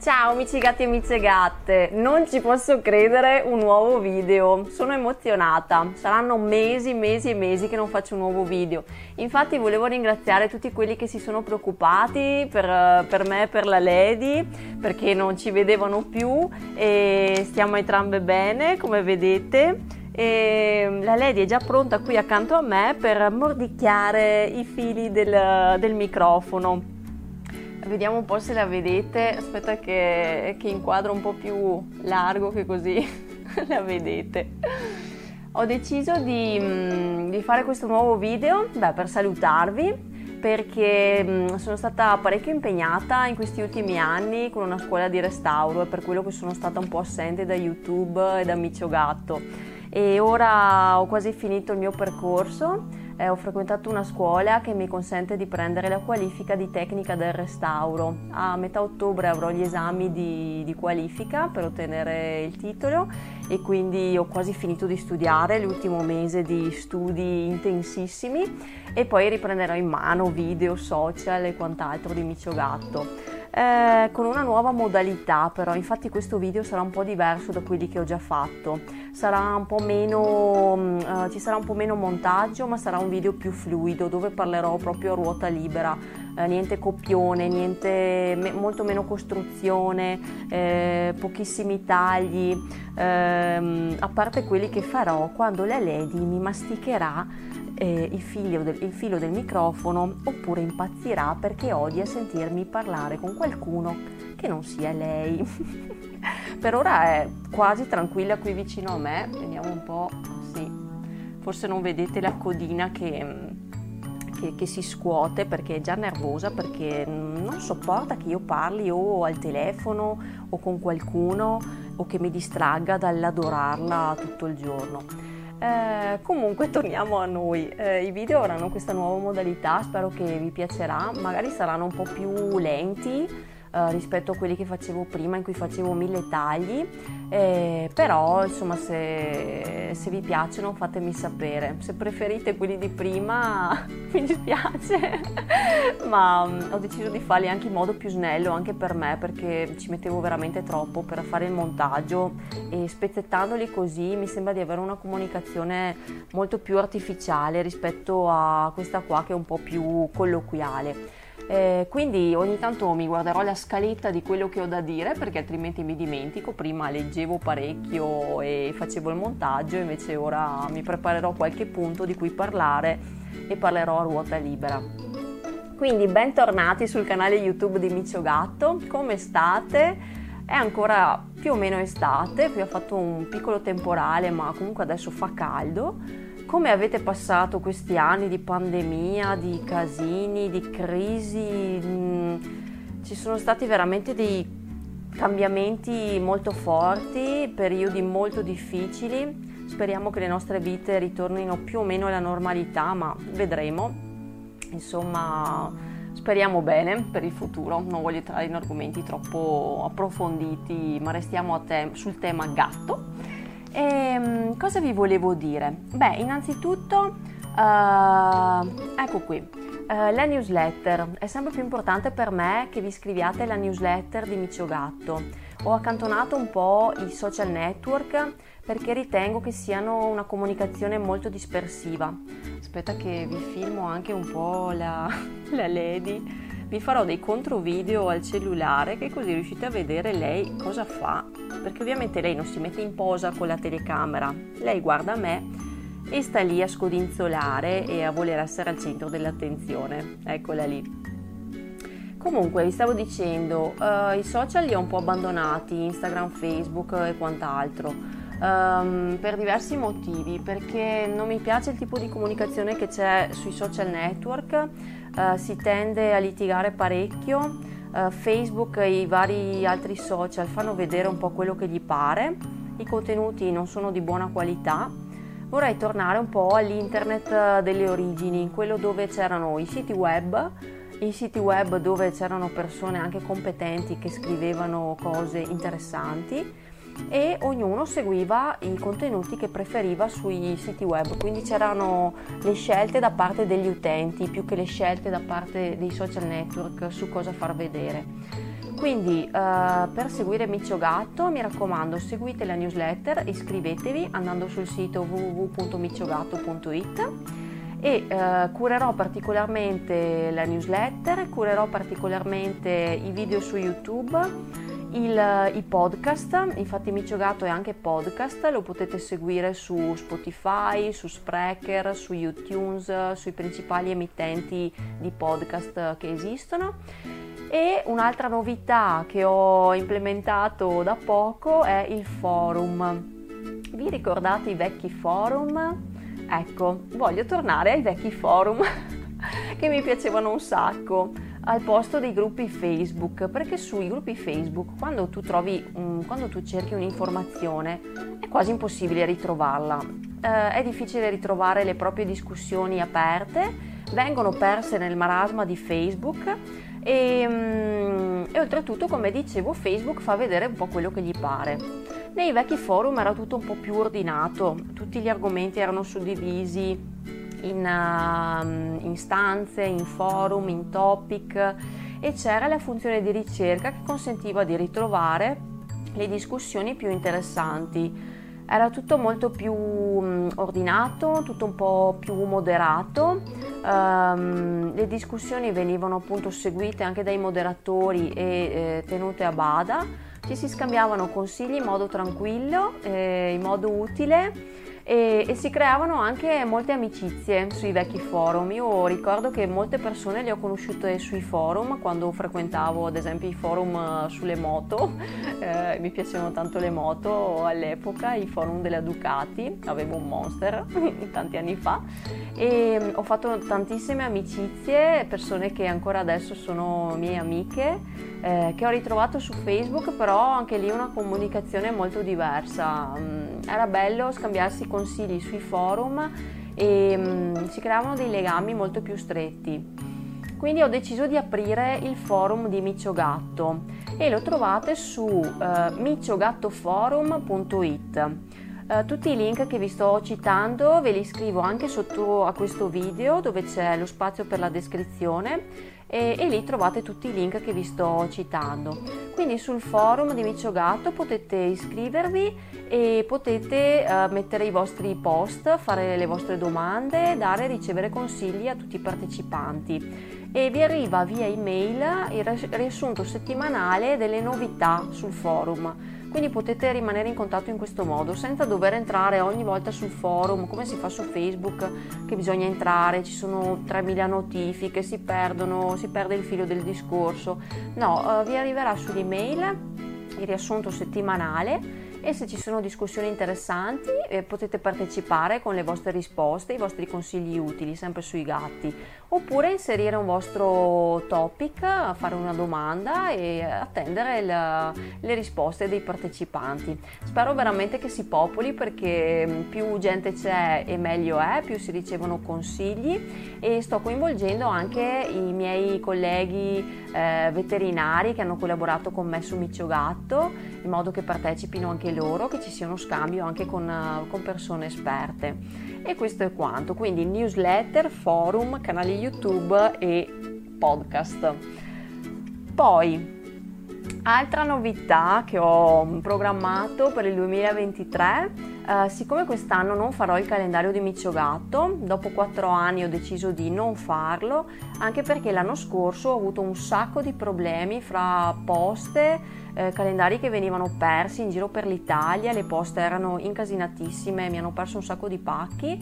Ciao amici gatti e amici gatte, non ci posso credere un nuovo video, sono emozionata, saranno mesi, mesi e mesi che non faccio un nuovo video, infatti volevo ringraziare tutti quelli che si sono preoccupati per, per me e per la Lady, perché non ci vedevano più e stiamo entrambe bene come vedete. E la Lady è già pronta qui accanto a me per mordicchiare i fili del, del microfono vediamo un po' se la vedete, aspetta che, che inquadro un po' più largo che così la vedete. Ho deciso di, mm, di, fare questo nuovo video beh, per salutarvi perché mm, sono stata parecchio impegnata in questi ultimi anni con una scuola di restauro e per quello che sono stata un po' assente da YouTube e da Micio Gatto e ora ho quasi finito il mio percorso eh, ho frequentato una scuola che mi consente di prendere la qualifica di tecnica del restauro. A metà ottobre avrò gli esami di, di qualifica per ottenere il titolo e quindi ho quasi finito di studiare, l'ultimo mese di studi intensissimi e poi riprenderò in mano video, social e quant'altro di Micio Gatto. Eh, con una nuova modalità però, infatti questo video sarà un po' diverso da quelli che ho già fatto, sarà meno, eh, ci sarà un po' meno montaggio ma sarà un video più fluido dove parlerò proprio a ruota libera, eh, niente copione, niente, me, molto meno costruzione, eh, pochissimi tagli, ehm, a parte quelli che farò quando la Lady mi masticherà eh, il, filo del, il filo del microfono oppure impazzirà perché odia sentirmi parlare con qualcuno che non sia lei. per ora è quasi tranquilla qui vicino a me, vediamo un po', sì, forse non vedete la codina che, che, che, si scuote perché è già nervosa, perché non sopporta che io parli o al telefono o con qualcuno o che mi distragga dall'adorarla tutto il giorno. Eh, comunque torniamo a noi, eh, i video avranno questa nuova modalità, spero che vi piacerà, magari saranno un po' più lenti, eh, rispetto a quelli che facevo prima in cui facevo mille tagli. Eh, però insomma se, se, vi piacciono fatemi sapere. Se preferite quelli di prima mi dispiace. Ma um, ho deciso di farli anche in modo più snello anche per me perché ci mettevo veramente troppo per fare il montaggio. E spezzettandoli così mi sembra di avere una comunicazione molto più artificiale rispetto a questa qua che è un po' più colloquiale eh, quindi ogni tanto mi guarderò la scaletta di quello che ho da dire perché altrimenti mi dimentico. Prima leggevo parecchio e facevo il montaggio, invece ora mi preparerò qualche punto di cui parlare e parlerò a ruota libera. Quindi bentornati sul canale YouTube di Micio Gatto, come state? È ancora più o meno estate, qui ho fatto un piccolo temporale ma comunque adesso fa caldo come avete passato questi anni di pandemia, di casini, di crisi? Mm, ci sono stati veramente dei cambiamenti molto forti, periodi molto difficili. Speriamo che le nostre vite ritornino più o meno alla normalità, ma vedremo. Insomma, speriamo bene per il futuro. Non voglio entrare in argomenti troppo approfonditi, ma restiamo te- sul tema gatto. E, ehm, cosa vi volevo dire? Beh, innanzitutto, uh, ecco qui, uh, la newsletter. È sempre più importante per me che vi iscriviate alla newsletter di Micio Gatto. Ho accantonato un po' i social network perché ritengo che siano una comunicazione molto dispersiva. Aspetta che vi filmo anche un po' la, la lady vi farò dei controvideo al cellulare che così riuscite a vedere lei cosa fa. Perché ovviamente lei non si mette in posa con la telecamera. Lei guarda me e sta lì a scodinzolare e a voler essere al centro dell'attenzione. Eccola lì. Comunque, vi stavo dicendo, uh, i social li ho un po' abbandonati, Instagram, Facebook e quant'altro, um, per diversi motivi, perché non mi piace il tipo di comunicazione che c'è sui social network, uh, si tende a litigare parecchio, uh, Facebook e i vari altri social fanno vedere un po' quello che gli pare, i contenuti non sono di buona qualità. Vorrei tornare un po' all'internet delle origini, quello dove c'erano i siti web, i siti web dove c'erano persone anche competenti che scrivevano cose interessanti e ognuno seguiva i contenuti che preferiva sui siti web, quindi c'erano le scelte da parte degli utenti più che le scelte da parte dei social network su cosa far vedere. Quindi eh, per seguire Miccio Gatto mi raccomando seguite la newsletter, iscrivetevi andando sul sito www.micciogatto.it e eh, curerò particolarmente la newsletter, curerò particolarmente i video su YouTube il, i podcast, infatti Micio Gatto è anche podcast, lo potete seguire su Spotify, su Sprecher, su iTunes, sui principali emittenti di podcast che esistono. E un'altra novità che ho implementato da poco è il forum. Vi ricordate i vecchi forum? Ecco, voglio tornare ai vecchi forum che mi piacevano un sacco al posto dei gruppi Facebook, perché sui gruppi Facebook quando tu, trovi un, quando tu cerchi un'informazione è quasi impossibile ritrovarla. Eh, è difficile ritrovare le proprie discussioni aperte, vengono perse nel marasma di Facebook e, mm, e oltretutto, come dicevo, Facebook fa vedere un po' quello che gli pare. Nei vecchi forum era tutto un po' più ordinato, tutti gli argomenti erano suddivisi in, uh, in stanze, in forum, in topic e c'era la funzione di ricerca che consentiva di ritrovare le discussioni più interessanti. Era tutto molto più um, ordinato, tutto un po' più moderato, um, le discussioni venivano appunto seguite anche dai moderatori e eh, tenute a bada, ci si scambiavano consigli in modo tranquillo, eh, in modo utile e, e, si creavano anche molte amicizie sui vecchi forum. Io ricordo che molte persone le ho conosciute sui forum quando frequentavo ad esempio i forum eh, sulle moto, eh, mi piacevano tanto le moto all'epoca, i forum della Ducati, avevo un Monster tanti anni fa e mm, ho fatto tantissime amicizie, persone che ancora adesso sono mie amiche. Eh, che ho ritrovato su Facebook, però anche lì una comunicazione molto diversa. Mm, era bello scambiarsi consigli sui forum e um, si creavano dei legami molto più stretti. Quindi ho deciso di aprire il forum di Micio Gatto e lo trovate su uh, micciogattoforum.it. Uh, tutti i link che vi sto citando ve li scrivo anche sotto a questo video dove c'è lo spazio per la descrizione e, e, lì trovate tutti i link che vi sto citando. Quindi sul forum di Micio Gatto potete iscrivervi e potete uh, mettere i vostri post, fare le vostre domande, dare e ricevere consigli a tutti i partecipanti e vi arriva via email il riassunto settimanale delle novità sul forum quindi potete rimanere in contatto in questo modo senza dover entrare ogni volta sul forum come si fa su Facebook che bisogna entrare, ci sono 3000 notifiche, si perdono, si perde il filo del discorso. No, uh, vi arriverà sull'email il riassunto settimanale e se ci sono discussioni interessanti eh, potete partecipare con le vostre risposte, i vostri consigli utili, sempre sui gatti, oppure inserire un vostro topic, fare una domanda e attendere la, le risposte dei partecipanti. Spero veramente che si popoli perché mm, più gente c'è e meglio è, più si ricevono consigli e sto coinvolgendo anche i miei colleghi eh, veterinari che hanno collaborato con me su Miccio Gatto in modo che partecipino anche loro, che ci sia uno scambio anche con, con persone esperte. E questo è quanto, quindi newsletter, forum, canali YouTube e podcast. Poi, altra novità che ho programmato per il 2023 Uh, siccome quest'anno non farò il calendario di Miccio Gatto, dopo quattro anni ho deciso di non farlo, anche perché l'anno scorso ho avuto un sacco di problemi fra poste, eh, calendari che venivano persi in giro per l'Italia, le poste erano incasinatissime, mi hanno perso un sacco di pacchi,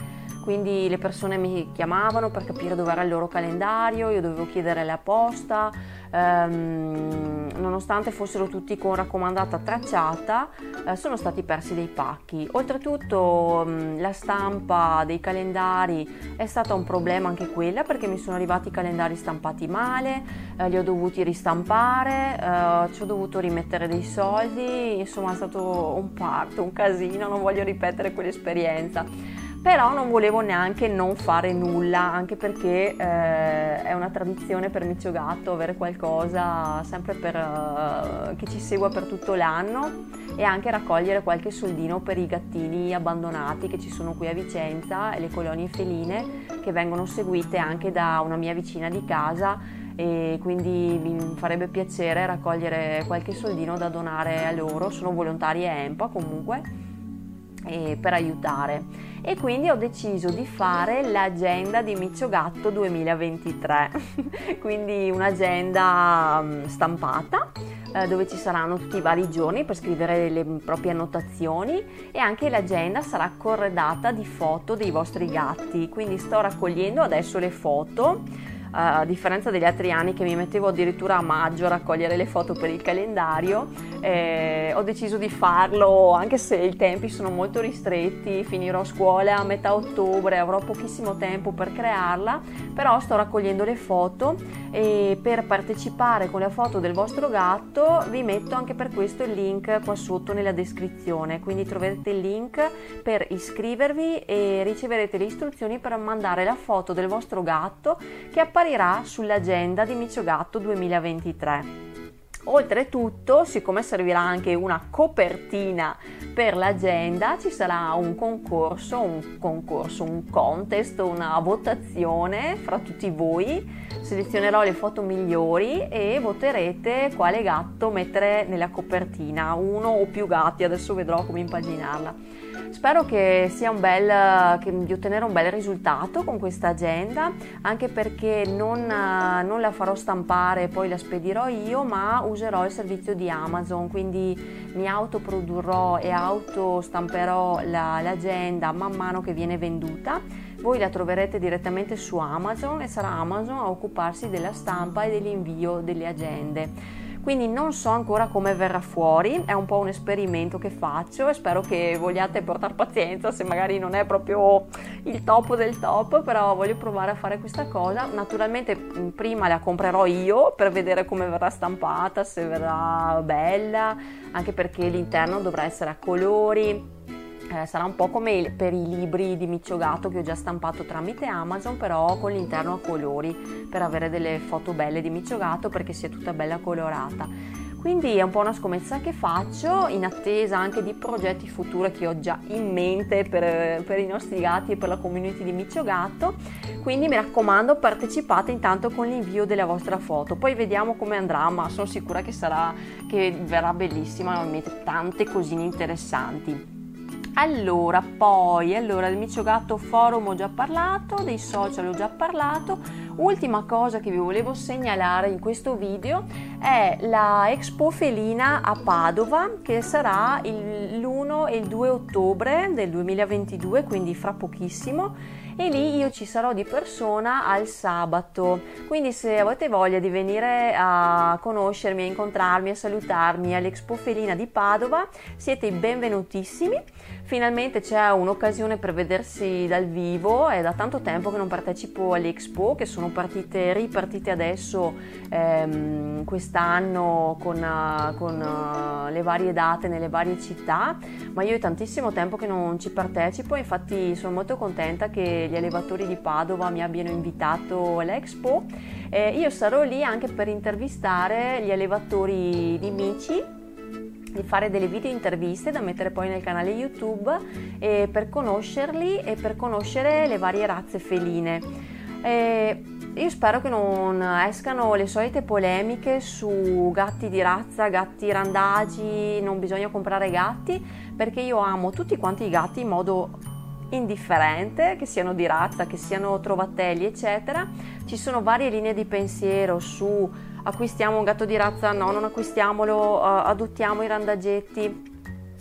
quindi le persone mi chiamavano per capire dove era il loro calendario, io dovevo chiedere la posta, ehm, nonostante fossero tutti con raccomandata tracciata, eh, sono stati persi dei pacchi. Oltretutto mm, la stampa dei calendari è stata un problema anche quella perché mi sono arrivati i calendari stampati male, eh, li ho dovuti ristampare, eh, ci ho dovuto rimettere dei soldi, insomma è stato un parto, un casino, non voglio ripetere quell'esperienza però non volevo neanche non fare nulla, anche perché eh, è una tradizione per Micio Gatto avere qualcosa sempre per, eh, che ci segua per tutto l'anno e anche raccogliere qualche soldino per i gattini abbandonati che ci sono qui a Vicenza e le colonie feline che vengono seguite anche da una mia vicina di casa e quindi mi farebbe piacere raccogliere qualche soldino da donare a loro, sono volontarie EMPA comunque per aiutare e quindi ho deciso di fare l'agenda di Miccio Gatto 2023 quindi un'agenda mm, stampata eh, dove ci saranno tutti i vari giorni per scrivere le proprie annotazioni e anche l'agenda sarà corredata di foto dei vostri gatti. Quindi sto raccogliendo adesso le foto a differenza degli altri anni che mi mettevo addirittura a maggio a raccogliere le foto per il calendario, eh, ho deciso di farlo anche se i tempi sono molto ristretti, finirò scuola a metà ottobre, avrò pochissimo tempo per crearla, però sto raccogliendo le foto e per partecipare con la foto del vostro gatto vi metto anche per questo il link qua sotto nella descrizione, quindi troverete il link per iscrivervi e riceverete le istruzioni per mandare la foto del vostro gatto che apparirà apparirà sull'agenda di Micio Gatto 2023. Oltretutto, siccome servirà anche una copertina per l'agenda, ci sarà un concorso, un concorso, un contest, una votazione fra tutti voi. Selezionerò le foto migliori e voterete quale gatto mettere nella copertina, uno o più gatti, adesso vedrò come impaginarla. Spero che sia un bel, che, di ottenere un bel risultato con questa agenda, anche perché non, non la farò stampare e poi la spedirò io, ma userò il servizio di Amazon, quindi mi autoprodurrò e autostamperò la, l'agenda man mano che viene venduta. Voi la troverete direttamente su Amazon e sarà Amazon a occuparsi della stampa e dell'invio delle agende quindi non so ancora come verrà fuori, è un po' un esperimento che faccio e spero che vogliate portare pazienza se magari non è proprio il top del top, però voglio provare a fare questa cosa. Naturalmente mm, prima la comprerò io per vedere come verrà stampata, se verrà bella, anche perché l'interno dovrà essere a colori eh, sarà un po' come per i libri di Miccio Gatto che ho già stampato tramite Amazon, però con l'interno a colori per avere delle foto belle di Miccio Gatto perché sia tutta bella colorata. Quindi è un po' una scommessa che faccio in attesa anche di progetti futuri che ho già in mente per, per i nostri gatti e per la community di Miccio Gatto. Quindi mi raccomando partecipate intanto con l'invio della vostra foto. Poi vediamo come andrà, ma sono sicura che, sarà, che verrà bellissima, tante cosine interessanti. Allora, poi, allora, del Micio Gatto Forum ho già parlato, dei social ho già parlato. Ultima cosa che vi volevo segnalare in questo video è la Expo Felina a Padova che sarà l'1 e il 2 ottobre del 2022, quindi fra pochissimo e lì io ci sarò di persona al sabato. Quindi se avete voglia di venire a conoscermi, a incontrarmi, a salutarmi all'Expo Felina di Padova, siete benvenutissimi. Finalmente c'è un'occasione per vedersi dal vivo, è da tanto tempo che non partecipo all'Expo, che sono partite, ripartite adesso ehm, quest'anno con, con uh, le varie date nelle varie città, ma io è tantissimo tempo che non ci partecipo, infatti sono molto contenta che gli allevatori di Padova mi abbiano invitato all'Expo. Eh, io sarò lì anche per intervistare gli allevatori di Mici di fare delle video interviste da mettere poi nel canale YouTube eh, per conoscerli e per conoscere le varie razze feline. Eh, io spero che non escano le solite polemiche su gatti di razza, gatti randagi, non bisogna comprare gatti, perché io amo tutti quanti i gatti in modo indifferente, che siano di razza, che siano trovatelli, eccetera. Ci sono varie linee di pensiero su acquistiamo un gatto di razza, no, non acquistiamolo, uh, adottiamo i randagetti.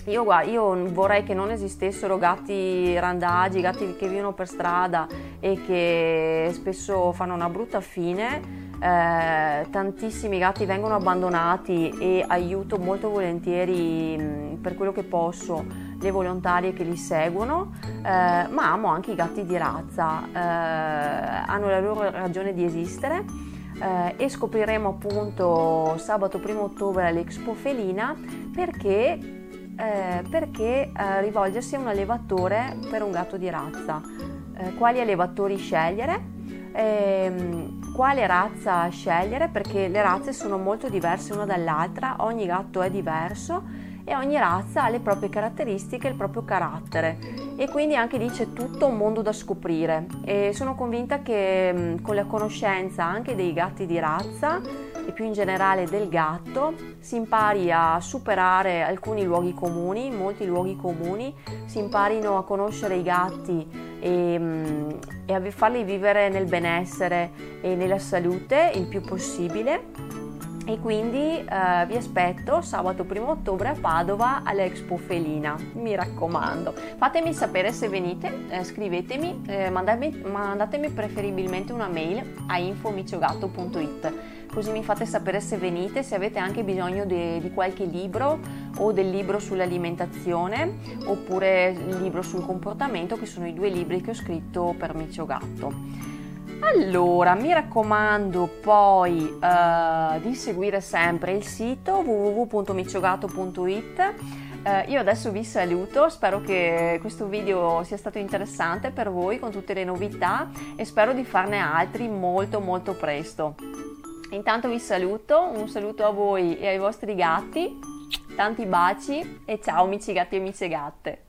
Io, io vorrei che non esistessero gatti randagi, gatti che vivono per strada e che spesso fanno una brutta fine eh, tantissimi gatti vengono abbandonati e aiuto molto volentieri mh, per quello che posso le volontarie che li seguono, eh, ma amo anche i gatti di razza, eh, hanno la loro ragione di esistere eh, e scopriremo appunto sabato 1 ottobre all'Expo Felina perché, eh, perché eh, rivolgersi a un allevatore per un gatto di razza. Eh, quali allevatori scegliere? Ehm, quale razza scegliere? Perché le razze sono molto diverse una dall'altra, ogni gatto è diverso e ogni razza ha le proprie caratteristiche il proprio carattere. E quindi anche lì c'è tutto un mondo da scoprire. E sono convinta che con la conoscenza anche dei gatti di razza e più in generale del gatto si impari a superare alcuni luoghi comuni, molti luoghi comuni, si imparino a conoscere i gatti e, e a farli vivere nel benessere e nella salute il più possibile e quindi eh, vi aspetto sabato 1 ottobre a Padova all'Expo Felina, mi raccomando. Fatemi sapere se venite, eh, scrivetemi, eh, mandatemi, mandatemi, preferibilmente una mail a infomiciogatto.it così mi fate sapere se venite, se avete anche bisogno de, di qualche libro o del libro sull'alimentazione oppure il libro sul comportamento che sono i due libri che ho scritto per Micio Gatto. Allora, mi raccomando poi uh, di seguire sempre il sito www.micciogato.it. Eh, io adesso vi saluto, spero che questo video sia stato interessante per voi con tutte le novità e spero di farne altri molto molto presto. Intanto vi saluto, un saluto a voi e ai vostri gatti, tanti baci e ciao amici gatti e amici gatte.